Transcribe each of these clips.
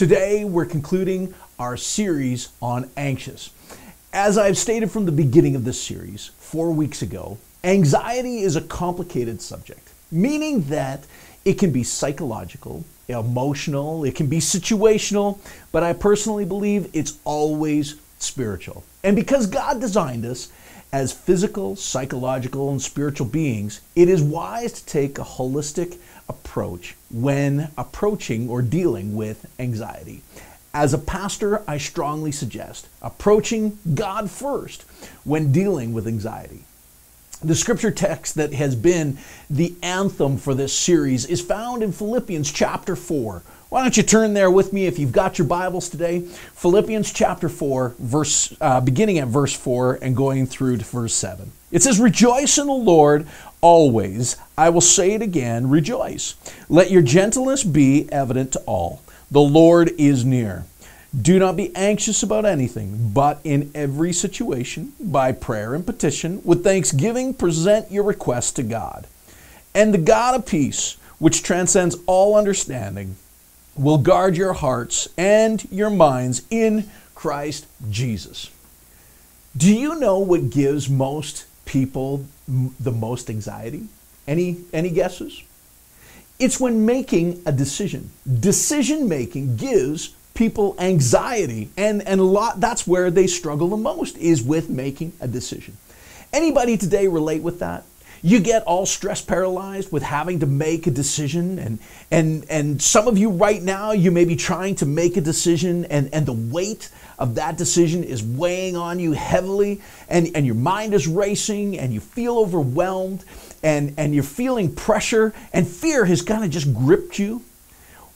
Today, we're concluding our series on anxious. As I've stated from the beginning of this series, four weeks ago, anxiety is a complicated subject, meaning that it can be psychological, emotional, it can be situational, but I personally believe it's always spiritual. And because God designed us as physical, psychological, and spiritual beings, it is wise to take a holistic approach when approaching or dealing with anxiety. As a pastor, I strongly suggest approaching God first when dealing with anxiety. The scripture text that has been the anthem for this series is found in Philippians chapter 4. Why don't you turn there with me if you've got your Bibles today? Philippians chapter 4, verse, uh, beginning at verse 4 and going through to verse 7. It says, Rejoice in the Lord always. I will say it again, rejoice. Let your gentleness be evident to all. The Lord is near. Do not be anxious about anything, but in every situation, by prayer and petition, with thanksgiving, present your requests to God. And the God of peace, which transcends all understanding, will guard your hearts and your minds in Christ Jesus. Do you know what gives most people the most anxiety? Any, any guesses? It's when making a decision. Decision making gives people anxiety and, and a lot that's where they struggle the most is with making a decision. Anybody today relate with that? You get all stress paralyzed with having to make a decision and and and some of you right now you may be trying to make a decision and, and the weight of that decision is weighing on you heavily and, and your mind is racing and you feel overwhelmed and, and you're feeling pressure and fear has kind of just gripped you.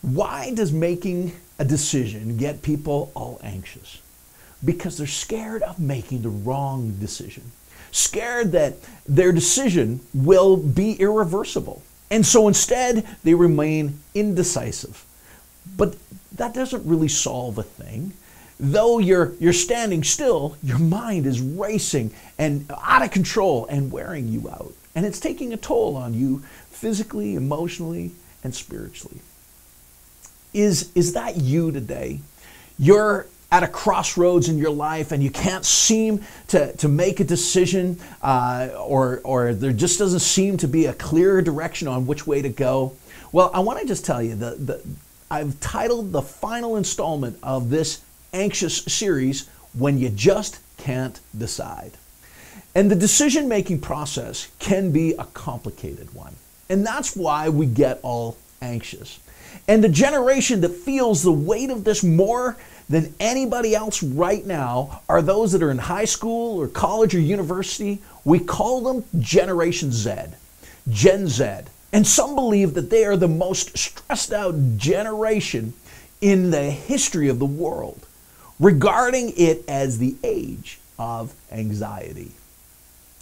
Why does making a decision get people all anxious? Because they're scared of making the wrong decision scared that their decision will be irreversible. And so instead, they remain indecisive. But that doesn't really solve a thing. Though you're, you're standing still, your mind is racing and out of control and wearing you out. And it's taking a toll on you physically, emotionally, and spiritually. Is, is that you today? You're at a crossroads in your life and you can't seem to, to make a decision uh, or, or there just doesn't seem to be a clear direction on which way to go, well, I want to just tell you that I've titled the final installment of this anxious series, When You Just Can't Decide. And the decision making process can be a complicated one. And that's why we get all anxious. And the generation that feels the weight of this more than anybody else right now are those that are in high school or college or university. We call them Generation Z, Gen Z. And some believe that they are the most stressed out generation in the history of the world, regarding it as the age of anxiety.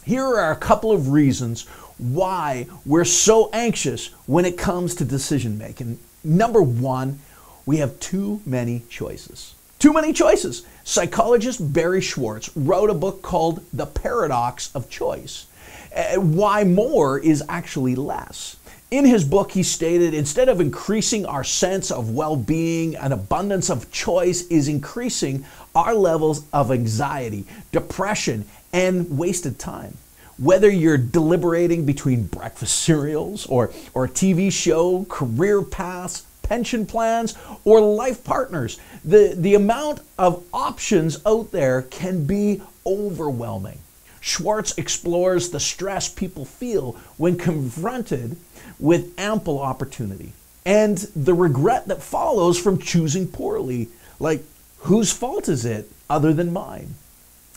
Here are a couple of reasons why we're so anxious when it comes to decision making. Number one, we have too many choices. Too many choices. Psychologist Barry Schwartz wrote a book called The Paradox of Choice. Uh, why more is actually less. In his book, he stated instead of increasing our sense of well being, an abundance of choice is increasing our levels of anxiety, depression, and wasted time. Whether you're deliberating between breakfast cereals or, or a TV show, career paths, pension plans, or life partners. The, the amount of options out there can be overwhelming. Schwartz explores the stress people feel when confronted with ample opportunity and the regret that follows from choosing poorly. Like, whose fault is it other than mine?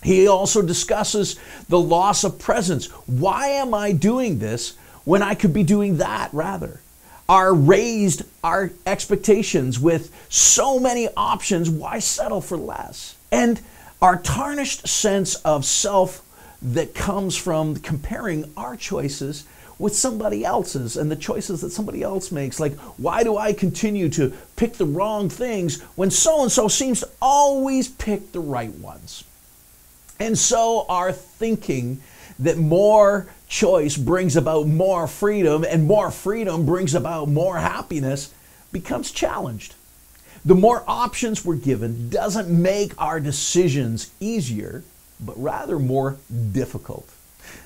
He also discusses the loss of presence. Why am I doing this when I could be doing that rather? are raised our expectations with so many options, why settle for less? And our tarnished sense of self that comes from comparing our choices with somebody else's and the choices that somebody else makes. Like, why do I continue to pick the wrong things when so and so seems to always pick the right ones? And so our thinking that more choice brings about more freedom and more freedom brings about more happiness becomes challenged. The more options we're given doesn't make our decisions easier, but rather more difficult.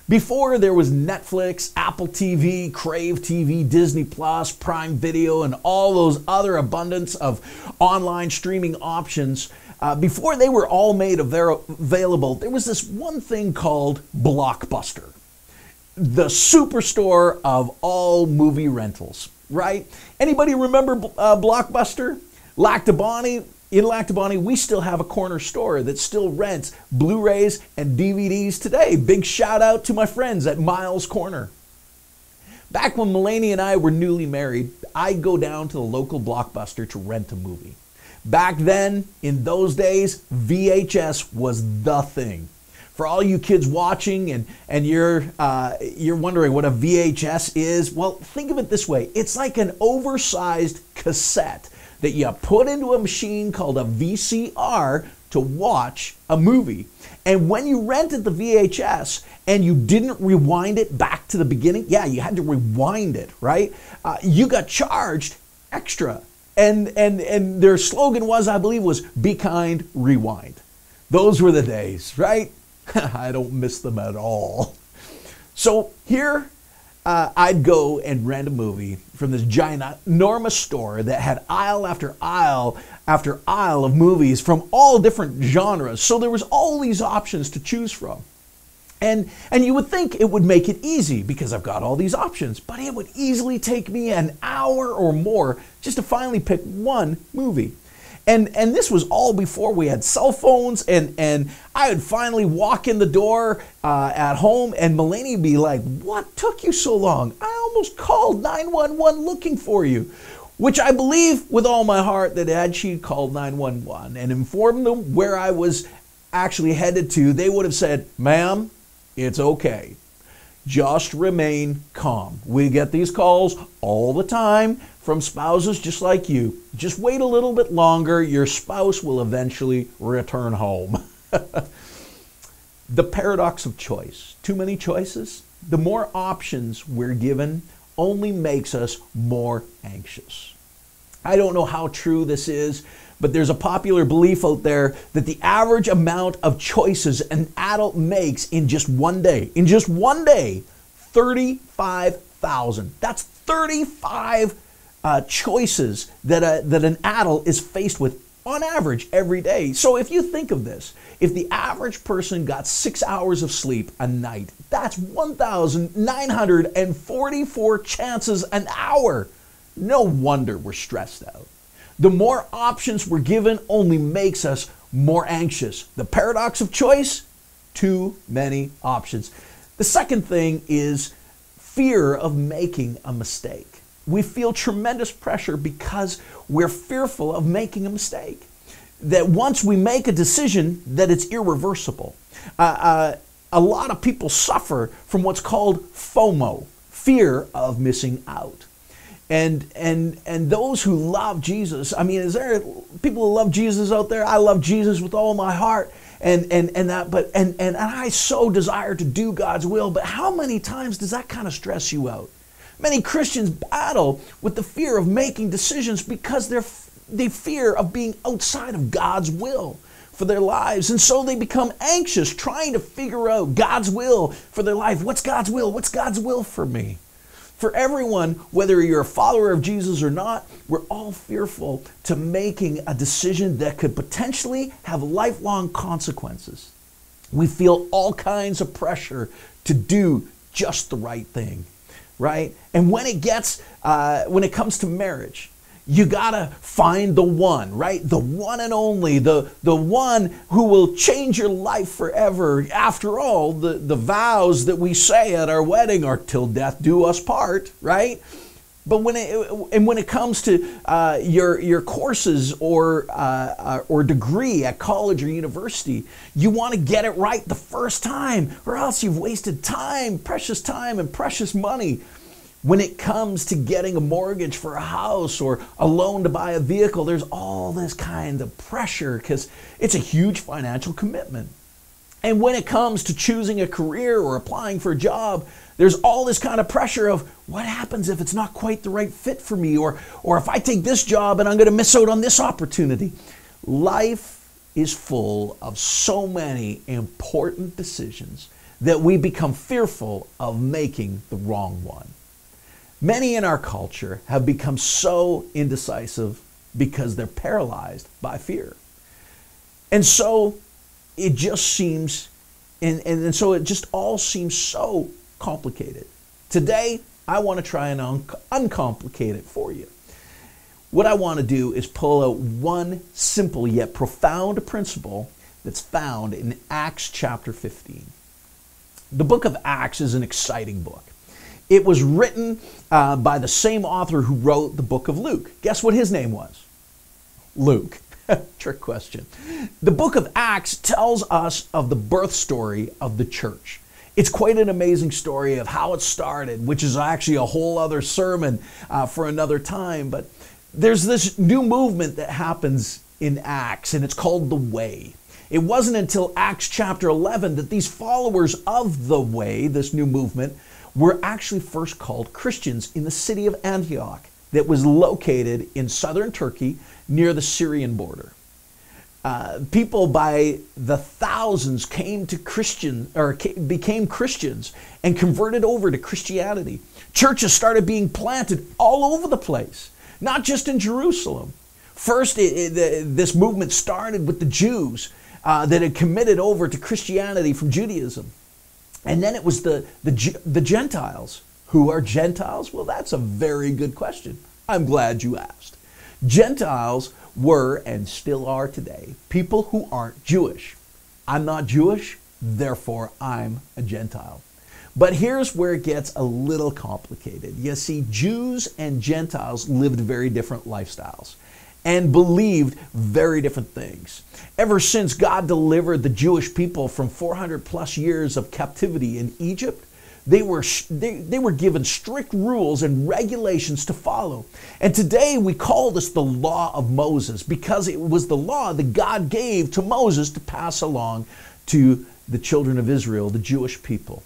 Before there was Netflix, Apple TV, Crave TV, Disney Plus, Prime Video, and all those other abundance of online streaming options, uh, before they were all made available, there was this one thing called Blockbuster, the superstore of all movie rentals, right? Anybody remember uh, Blockbuster? Lac Bonnie, in Lac Bonnie, we still have a corner store that still rents Blu rays and DVDs today. Big shout out to my friends at Miles Corner. Back when Mulaney and I were newly married, I'd go down to the local blockbuster to rent a movie. Back then, in those days, VHS was the thing. For all you kids watching and, and you're, uh, you're wondering what a VHS is, well, think of it this way it's like an oversized cassette that you put into a machine called a VCR to watch a movie. And when you rented the VHS and you didn't rewind it back to the beginning, yeah, you had to rewind it, right? Uh, you got charged extra. And, and, and their slogan was, I believe, was be kind, rewind. Those were the days, right? I don't miss them at all. So here uh, I'd go and rent a movie from this giant, enormous store that had aisle after aisle after aisle of movies from all different genres. So there was all these options to choose from. And, and you would think it would make it easy because I've got all these options, but it would easily take me an hour or more just to finally pick one movie. And, and this was all before we had cell phones, and, and I would finally walk in the door uh, at home, and Mulaney would be like, What took you so long? I almost called 911 looking for you. Which I believe with all my heart that had she called 911 and informed them where I was actually headed to, they would have said, Ma'am, it's okay. Just remain calm. We get these calls all the time from spouses just like you. Just wait a little bit longer. Your spouse will eventually return home. the paradox of choice. Too many choices? The more options we're given only makes us more anxious. I don't know how true this is, but there's a popular belief out there that the average amount of choices an adult makes in just one day, in just one day, 35,000. That's 35 uh, choices that, a, that an adult is faced with on average every day. So if you think of this, if the average person got six hours of sleep a night, that's 1,944 chances an hour. No wonder we're stressed out. The more options we're given only makes us more anxious. The paradox of choice too many options. The second thing is fear of making a mistake we feel tremendous pressure because we're fearful of making a mistake. That once we make a decision, that it's irreversible. Uh, uh, a lot of people suffer from what's called FOMO, fear of missing out. And and and those who love Jesus, I mean, is there people who love Jesus out there? I love Jesus with all my heart, and and and that, but and and, and I so desire to do God's will. But how many times does that kind of stress you out? Many Christians battle with the fear of making decisions because they're, they fear of being outside of God's will for their lives. And so they become anxious trying to figure out God's will for their life. What's God's will? What's God's will for me? For everyone, whether you're a follower of Jesus or not, we're all fearful to making a decision that could potentially have lifelong consequences. We feel all kinds of pressure to do just the right thing right? And when it gets, uh, when it comes to marriage, you gotta find the one, right? The one and only, the, the one who will change your life forever. After all, the, the vows that we say at our wedding are till death do us part, right? But when it and when it comes to uh, your your courses or uh, uh or degree at college or university, you want to get it right the first time, or else you've wasted time, precious time, and precious money. When it comes to getting a mortgage for a house or a loan to buy a vehicle, there's all this kind of pressure because it's a huge financial commitment. And when it comes to choosing a career or applying for a job, there's all this kind of pressure of what happens if it's not quite the right fit for me or or if I take this job and I'm going to miss out on this opportunity. Life is full of so many important decisions that we become fearful of making the wrong one. Many in our culture have become so indecisive because they're paralyzed by fear. And so it just seems, and, and, and so it just all seems so complicated. Today, I want to try and un- uncomplicate it for you. What I want to do is pull out one simple yet profound principle that's found in Acts chapter 15. The book of Acts is an exciting book. It was written uh, by the same author who wrote the book of Luke. Guess what his name was? Luke. Trick question. The book of Acts tells us of the birth story of the church. It's quite an amazing story of how it started, which is actually a whole other sermon uh, for another time. But there's this new movement that happens in Acts, and it's called the Way. It wasn't until Acts chapter 11 that these followers of the Way, this new movement, were actually first called Christians in the city of Antioch that was located in southern Turkey near the Syrian border. Uh, people by the thousands came to Christian or became Christians and converted over to Christianity. Churches started being planted all over the place, not just in Jerusalem. First, it, it, this movement started with the Jews uh, that had committed over to Christianity from Judaism. And then it was the, the, the Gentiles. Who are Gentiles? Well, that's a very good question. I'm glad you asked. Gentiles were and still are today people who aren't Jewish. I'm not Jewish, therefore I'm a Gentile. But here's where it gets a little complicated. You see, Jews and Gentiles lived very different lifestyles and believed very different things. Ever since God delivered the Jewish people from 400 plus years of captivity in Egypt, they were, they, they were given strict rules and regulations to follow. And today we call this the law of Moses because it was the law that God gave to Moses to pass along to the children of Israel, the Jewish people.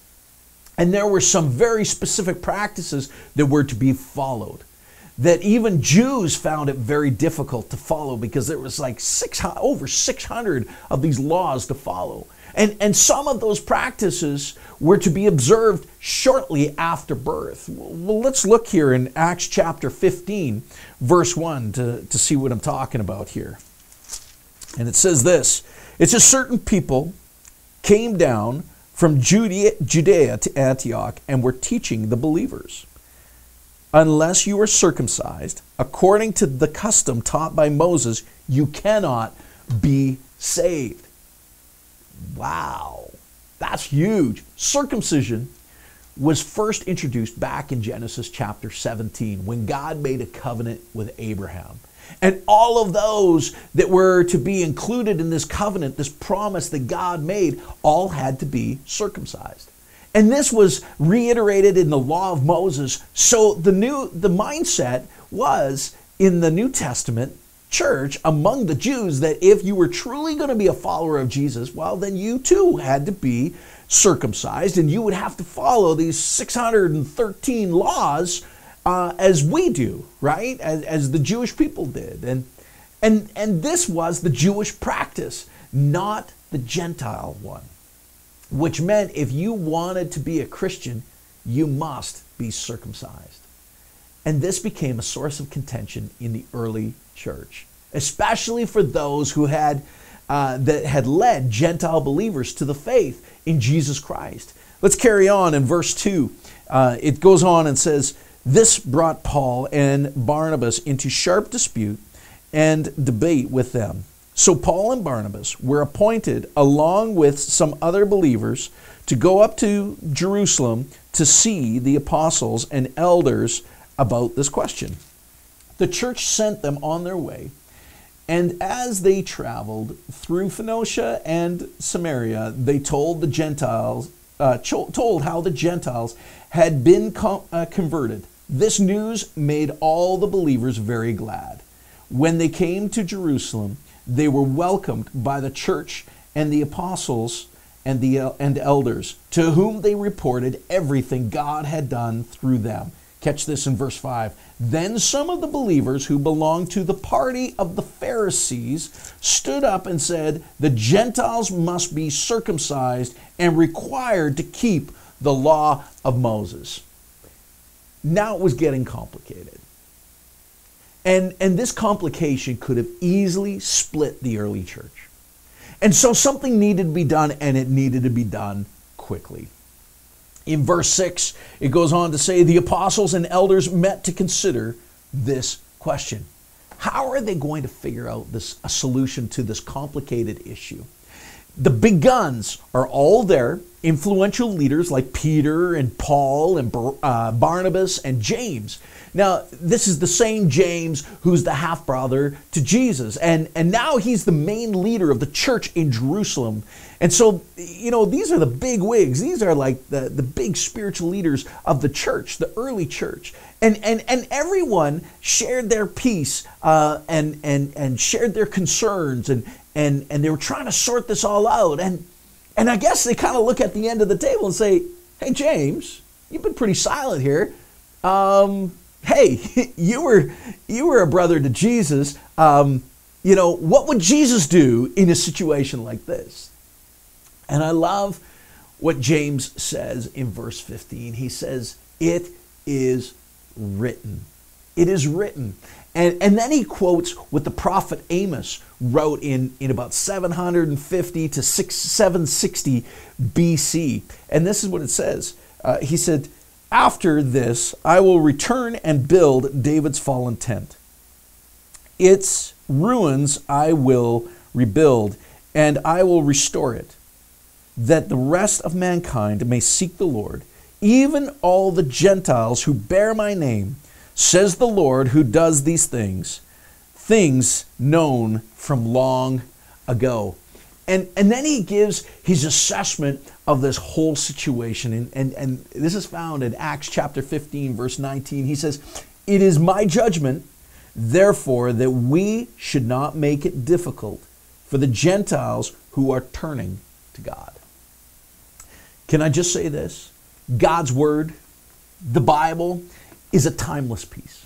And there were some very specific practices that were to be followed that even Jews found it very difficult to follow because there was like six, over 600 of these laws to follow. And, and some of those practices were to be observed shortly after birth. Well, let's look here in Acts chapter 15, verse 1, to, to see what I'm talking about here. And it says this It says, Certain people came down from Judea, Judea to Antioch and were teaching the believers. Unless you are circumcised, according to the custom taught by Moses, you cannot be saved. Wow, that's huge. Circumcision was first introduced back in Genesis chapter 17 when God made a covenant with Abraham. And all of those that were to be included in this covenant, this promise that God made, all had to be circumcised. And this was reiterated in the law of Moses. So the new the mindset was in the New Testament church among the Jews that if you were truly going to be a follower of Jesus, well, then you too had to be circumcised and you would have to follow these 613 laws uh, as we do, right? As, as the Jewish people did. And, and, and this was the Jewish practice, not the Gentile one, which meant if you wanted to be a Christian, you must be circumcised. And this became a source of contention in the early church, especially for those who had uh, that had led Gentile believers to the faith in Jesus Christ. Let's carry on in verse 2. Uh, it goes on and says, This brought Paul and Barnabas into sharp dispute and debate with them. So Paul and Barnabas were appointed, along with some other believers, to go up to Jerusalem to see the apostles and elders about this question. The church sent them on their way, and as they traveled through Phoenicia and Samaria, they told the Gentiles, uh, told how the Gentiles had been uh, converted. This news made all the believers very glad. When they came to Jerusalem, they were welcomed by the church and the apostles and the uh, and elders, to whom they reported everything God had done through them. Catch this in verse 5. Then some of the believers who belonged to the party of the Pharisees stood up and said, The Gentiles must be circumcised and required to keep the law of Moses. Now it was getting complicated. And, and this complication could have easily split the early church. And so something needed to be done, and it needed to be done quickly. In verse 6, it goes on to say the apostles and elders met to consider this question How are they going to figure out this, a solution to this complicated issue? The big guns are all there, influential leaders like Peter and Paul and uh, Barnabas and James. Now, this is the same James who's the half brother to Jesus. And, and now he's the main leader of the church in Jerusalem. And so, you know, these are the big wigs. These are like the, the big spiritual leaders of the church, the early church. And, and, and everyone shared their piece uh, and, and, and shared their concerns. And, and, and they were trying to sort this all out. And, and I guess they kind of look at the end of the table and say, hey, James, you've been pretty silent here. Um, hey, you were you were a brother to Jesus. Um, you know, what would Jesus do in a situation like this? And I love what James says in verse 15. He says, It is written. It is written. And, and then he quotes what the prophet Amos wrote in, in about 750 to 6, 760 BC. And this is what it says. Uh, he said, after this, I will return and build David's fallen tent. Its ruins I will rebuild, and I will restore it, that the rest of mankind may seek the Lord, even all the Gentiles who bear my name, says the Lord who does these things, things known from long ago. And, and then he gives his assessment of this whole situation. And, and, and this is found in Acts chapter 15, verse 19. He says, It is my judgment, therefore, that we should not make it difficult for the Gentiles who are turning to God. Can I just say this? God's Word, the Bible, is a timeless piece.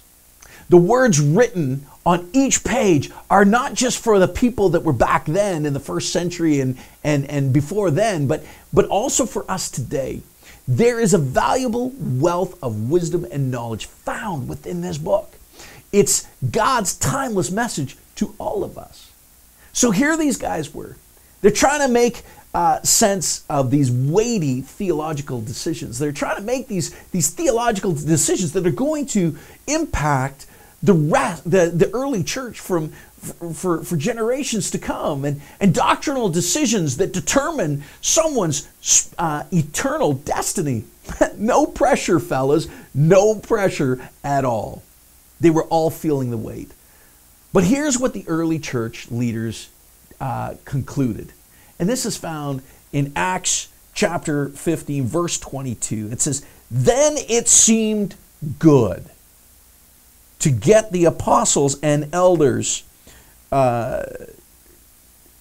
The words written on each page are not just for the people that were back then in the first century and, and, and before then, but, but also for us today. There is a valuable wealth of wisdom and knowledge found within this book. It's God's timeless message to all of us. So here these guys were. They're trying to make uh, sense of these weighty theological decisions. They're trying to make these, these theological decisions that are going to impact the, rest, the, the early church from, for, for generations to come and, and doctrinal decisions that determine someone's uh, eternal destiny. no pressure, fellas, no pressure at all. They were all feeling the weight. But here's what the early church leaders uh, concluded. And this is found in Acts chapter 15, verse 22. It says, Then it seemed good to get the apostles and elders, uh,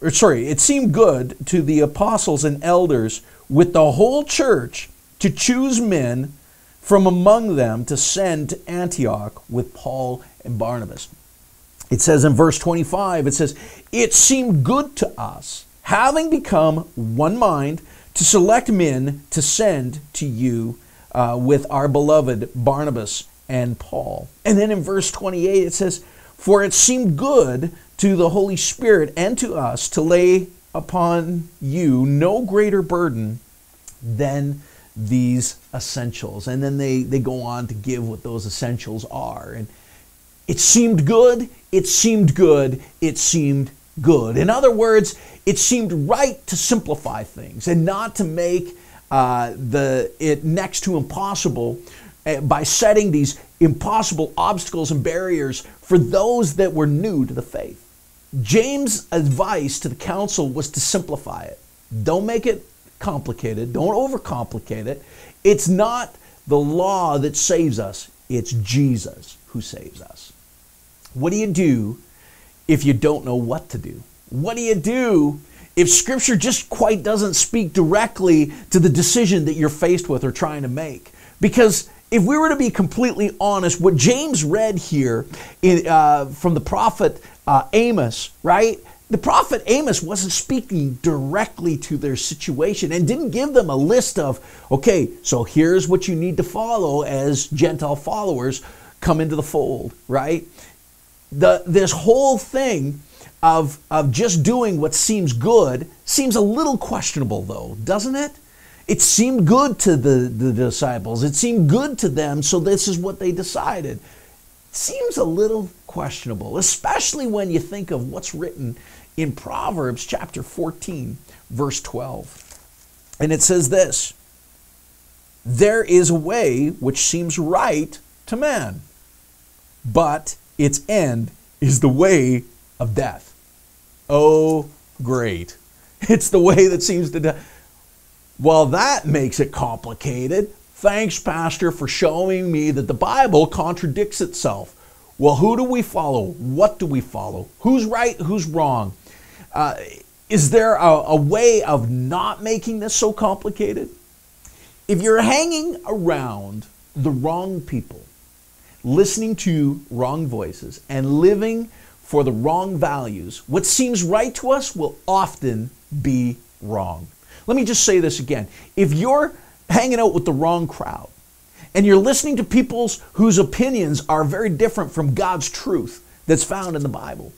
or sorry, it seemed good to the apostles and elders with the whole church to choose men from among them to send to Antioch with Paul and Barnabas. It says in verse 25, it says, It seemed good to us, having become one mind, to select men to send to you uh, with our beloved Barnabas and Paul. And then in verse 28, it says, For it seemed good to the Holy Spirit and to us to lay upon you no greater burden than these essentials. And then they, they go on to give what those essentials are. And it seemed good, it seemed good, it seemed good. In other words, it seemed right to simplify things and not to make uh, the it next to impossible Eh, by setting these impossible obstacles and barriers for those that were new to the faith. James' advice to the council was to simplify it. Don't make it complicated, don't overcomplicate it. It's not the law that saves us, it's Jesus who saves us. What do you do if you don't know what to do? What do you do if scripture just quite doesn't speak directly to the decision that you're faced with or trying to make. Because if we were to be completely honest, what James read here in, uh, from the prophet uh, Amos, right? The prophet Amos wasn't speaking directly to their situation and didn't give them a list of, okay, so here's what you need to follow as Gentile followers come into the fold, right? The, this whole thing of, of just doing what seems good seems a little questionable, though, doesn't it? It seemed good to the, the disciples. It seemed good to them, so this is what they decided. Seems a little questionable, especially when you think of what's written in Proverbs chapter 14, verse 12. And it says this There is a way which seems right to man, but its end is the way of death. Oh, great. It's the way that seems to die. Well, that makes it complicated. Thanks, Pastor, for showing me that the Bible contradicts itself. Well, who do we follow? What do we follow? Who's right? Who's wrong? Uh, is there a, a way of not making this so complicated? If you're hanging around the wrong people, listening to wrong voices, and living for the wrong values, what seems right to us will often be wrong. Let me just say this again. If you're hanging out with the wrong crowd and you're listening to people's whose opinions are very different from God's truth that's found in the Bible,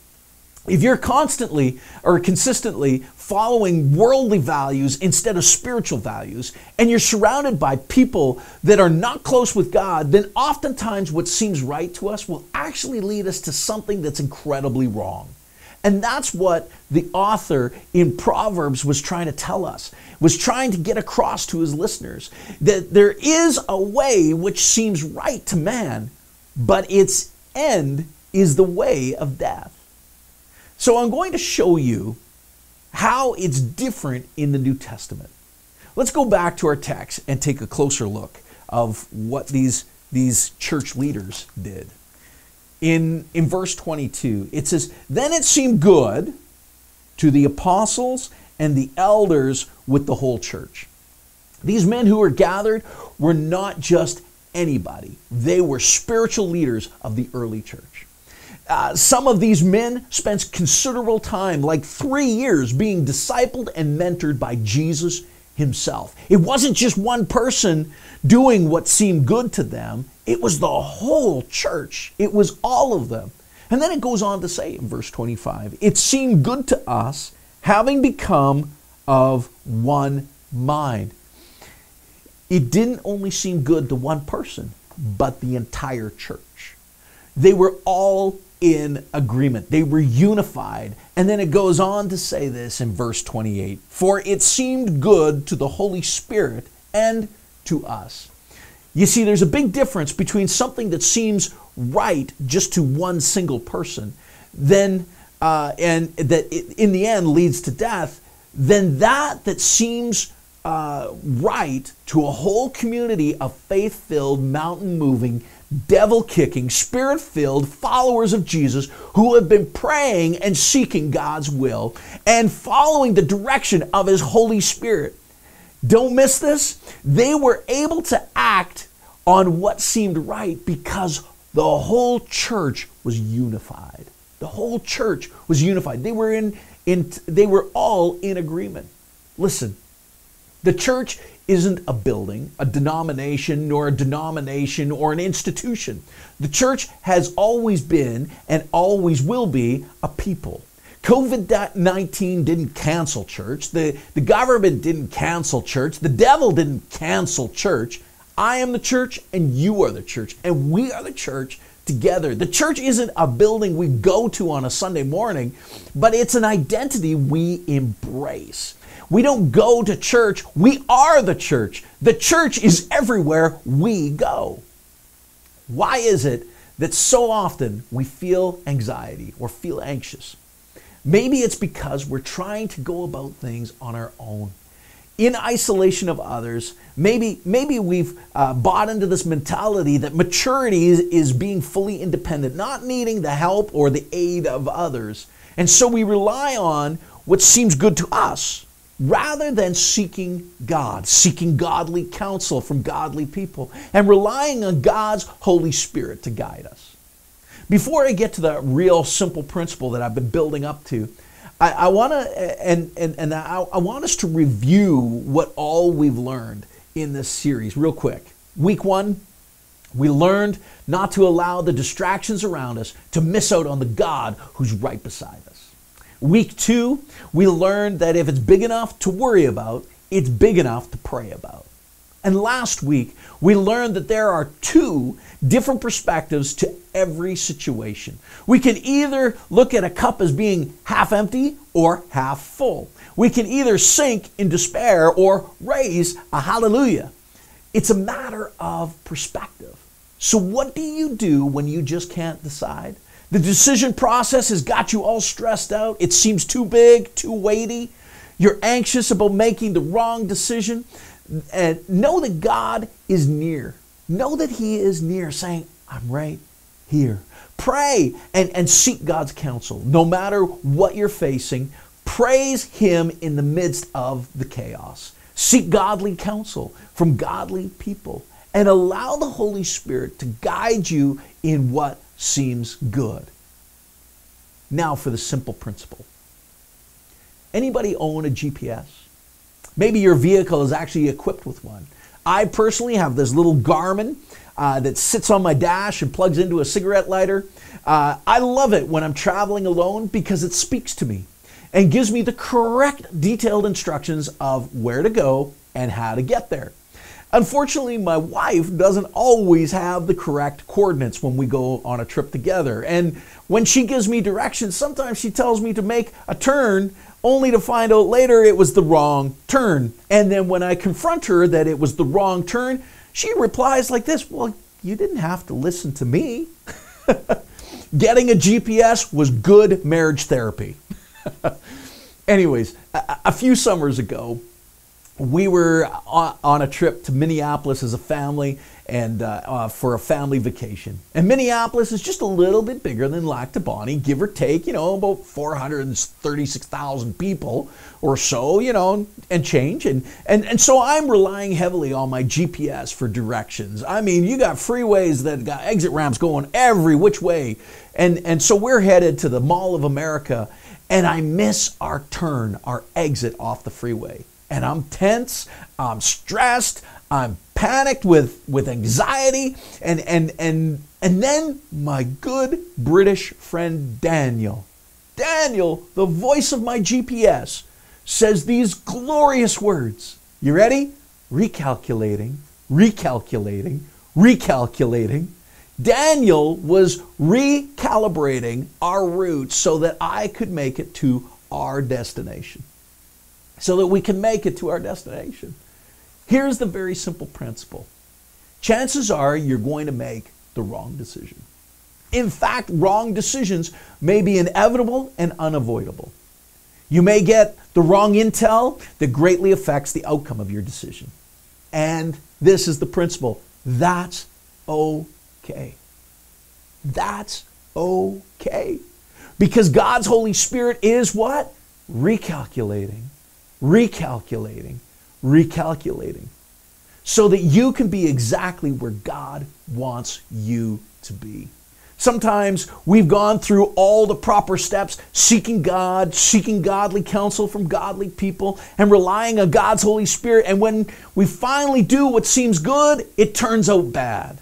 if you're constantly or consistently following worldly values instead of spiritual values, and you're surrounded by people that are not close with God, then oftentimes what seems right to us will actually lead us to something that's incredibly wrong. And that's what the author in Proverbs was trying to tell us, was trying to get across to his listeners that there is a way which seems right to man, but its end is the way of death. So I'm going to show you how it's different in the New Testament. Let's go back to our text and take a closer look of what these, these church leaders did in, in verse 22. It says, Then it seemed good to the apostles and the elders with the whole church. These men who were gathered were not just anybody, they were spiritual leaders of the early church. Uh, some of these men spent considerable time, like three years, being discipled and mentored by Jesus himself. It wasn't just one person doing what seemed good to them, it was the whole church. It was all of them. And then it goes on to say in verse 25, it seemed good to us, having become of one mind. It didn't only seem good to one person, but the entire church. They were all in agreement. They were unified. And then it goes on to say this in verse 28 For it seemed good to the Holy Spirit and to us. You see, there's a big difference between something that seems right just to one single person, then uh, and that in the end leads to death, than that that seems uh, right to a whole community of faith filled, mountain moving, devil kicking, spirit filled followers of Jesus who have been praying and seeking God's will and following the direction of His Holy Spirit. Don't miss this. They were able to act on what seemed right because the whole church was unified. The whole church was unified. They were in, in they were all in agreement. Listen, the church isn't a building, a denomination, nor a denomination or an institution. The church has always been and always will be a people. COVID 19 didn't cancel church. The, the government didn't cancel church. The devil didn't cancel church. I am the church and you are the church. And we are the church together. The church isn't a building we go to on a Sunday morning, but it's an identity we embrace. We don't go to church, we are the church. The church is everywhere we go. Why is it that so often we feel anxiety or feel anxious? Maybe it's because we're trying to go about things on our own. In isolation of others, maybe maybe we've uh, bought into this mentality that maturity is, is being fully independent, not needing the help or the aid of others. And so we rely on what seems good to us rather than seeking God, seeking godly counsel from godly people, and relying on God's Holy Spirit to guide us. Before I get to the real simple principle that I've been building up to, I, I want to and and, and I, I want us to review what all we've learned in this series real quick. Week one, we learned not to allow the distractions around us to miss out on the God who's right beside us. Week two, we learned that if it's big enough to worry about, it's big enough to pray about. And last week, we learned that there are two different perspectives to every situation. We can either look at a cup as being half empty or half full. We can either sink in despair or raise a hallelujah. It's a matter of perspective. So, what do you do when you just can't decide? The decision process has got you all stressed out. It seems too big, too weighty. You're anxious about making the wrong decision. And know that God is near. Know that He is near, saying, I'm right here. Pray and, and seek God's counsel. No matter what you're facing, praise Him in the midst of the chaos. Seek godly counsel from godly people and allow the Holy Spirit to guide you in what seems good. Now for the simple principle. Anybody own a GPS? Maybe your vehicle is actually equipped with one. I personally have this little Garmin uh, that sits on my dash and plugs into a cigarette lighter. Uh, I love it when I'm traveling alone because it speaks to me and gives me the correct detailed instructions of where to go and how to get there. Unfortunately, my wife doesn't always have the correct coordinates when we go on a trip together. And when she gives me directions, sometimes she tells me to make a turn only to find out later it was the wrong turn. And then when I confront her that it was the wrong turn, she replies like this Well, you didn't have to listen to me. Getting a GPS was good marriage therapy. Anyways, a, a few summers ago, we were on a trip to Minneapolis as a family and uh, uh, for a family vacation. And Minneapolis is just a little bit bigger than Lac du Bonnet, give or take, you know, about 436,000 people or so, you know, and change. And, and, and so I'm relying heavily on my GPS for directions. I mean, you got freeways that got exit ramps going every which way. And, and so we're headed to the Mall of America and I miss our turn, our exit off the freeway and I'm tense, I'm stressed, I'm panicked with, with anxiety, and, and, and, and then my good British friend Daniel, Daniel, the voice of my GPS, says these glorious words. You ready? Recalculating, recalculating, recalculating. Daniel was recalibrating our route so that I could make it to our destination so that we can make it to our destination. Here's the very simple principle chances are you're going to make the wrong decision. In fact, wrong decisions may be inevitable and unavoidable. You may get the wrong intel that greatly affects the outcome of your decision. And this is the principle that's okay. That's okay. Because God's Holy Spirit is what? Recalculating recalculating, recalculating, so that you can be exactly where God wants you to be. Sometimes we've gone through all the proper steps, seeking God, seeking godly counsel from godly people, and relying on God's Holy Spirit. And when we finally do what seems good, it turns out bad.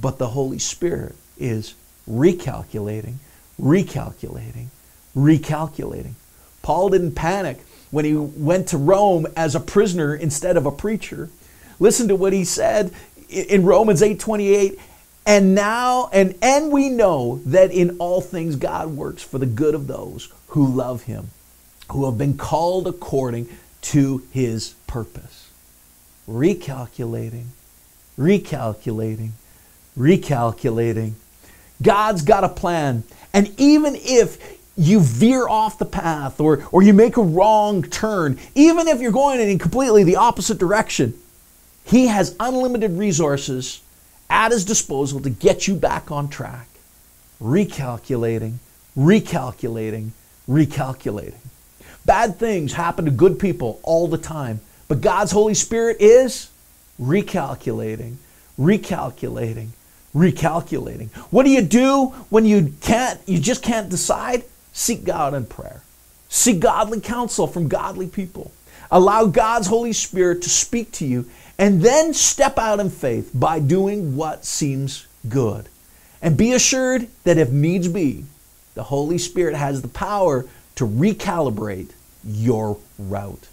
But the Holy Spirit is recalculating, recalculating, recalculating. Paul didn't panic when he went to Rome as a prisoner instead of a preacher. Listen to what he said in Romans 8:28, and now and and we know that in all things God works for the good of those who love him, who have been called according to his purpose. Recalculating, recalculating, recalculating. God's got a plan. And even if you veer off the path or, or you make a wrong turn, even if you're going in completely the opposite direction, he has unlimited resources at his disposal to get you back on track. Recalculating, recalculating, recalculating. Bad things happen to good people all the time, but God's Holy Spirit is recalculating, recalculating, recalculating. What do you do when you can't, you just can't decide? Seek God in prayer. Seek godly counsel from godly people. Allow God's Holy Spirit to speak to you and then step out in faith by doing what seems good. And be assured that if needs be, the Holy Spirit has the power to recalibrate your route.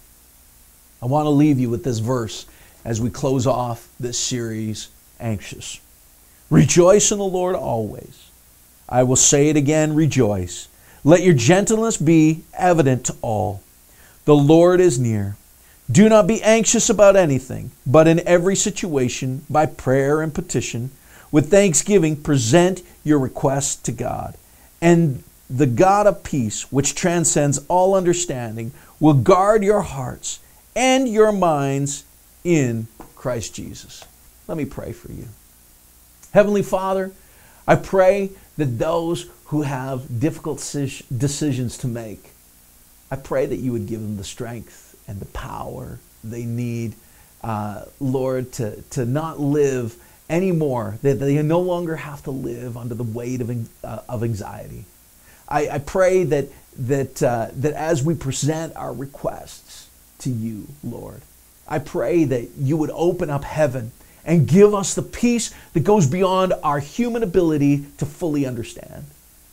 I want to leave you with this verse as we close off this series, Anxious. Rejoice in the Lord always. I will say it again, rejoice. Let your gentleness be evident to all. The Lord is near. Do not be anxious about anything, but in every situation, by prayer and petition, with thanksgiving, present your requests to God. And the God of peace, which transcends all understanding, will guard your hearts and your minds in Christ Jesus. Let me pray for you. Heavenly Father, I pray that those who have difficult decisions to make, I pray that you would give them the strength and the power they need, uh, Lord, to, to not live anymore, that they no longer have to live under the weight of, uh, of anxiety. I, I, pray that, that, uh, that as we present our requests to you, Lord, I pray that you would open up heaven and give us the peace that goes beyond our human ability to fully understand.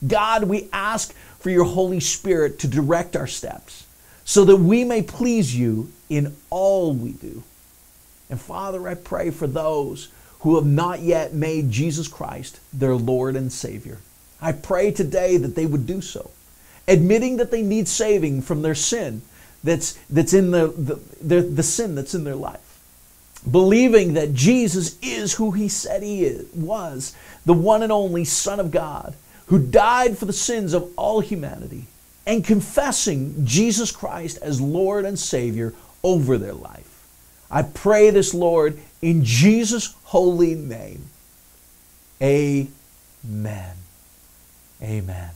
God, we ask for your Holy Spirit to direct our steps so that we may please you in all we do. And Father, I pray for those who have not yet made Jesus Christ their Lord and Savior. I pray today that they would do so, admitting that they need saving from their sin that's, that's in the, the, the, the sin that's in their life believing that Jesus is who he said he is, was, the one and only Son of God, who died for the sins of all humanity, and confessing Jesus Christ as Lord and Savior over their life. I pray this, Lord, in Jesus' holy name. Amen. Amen.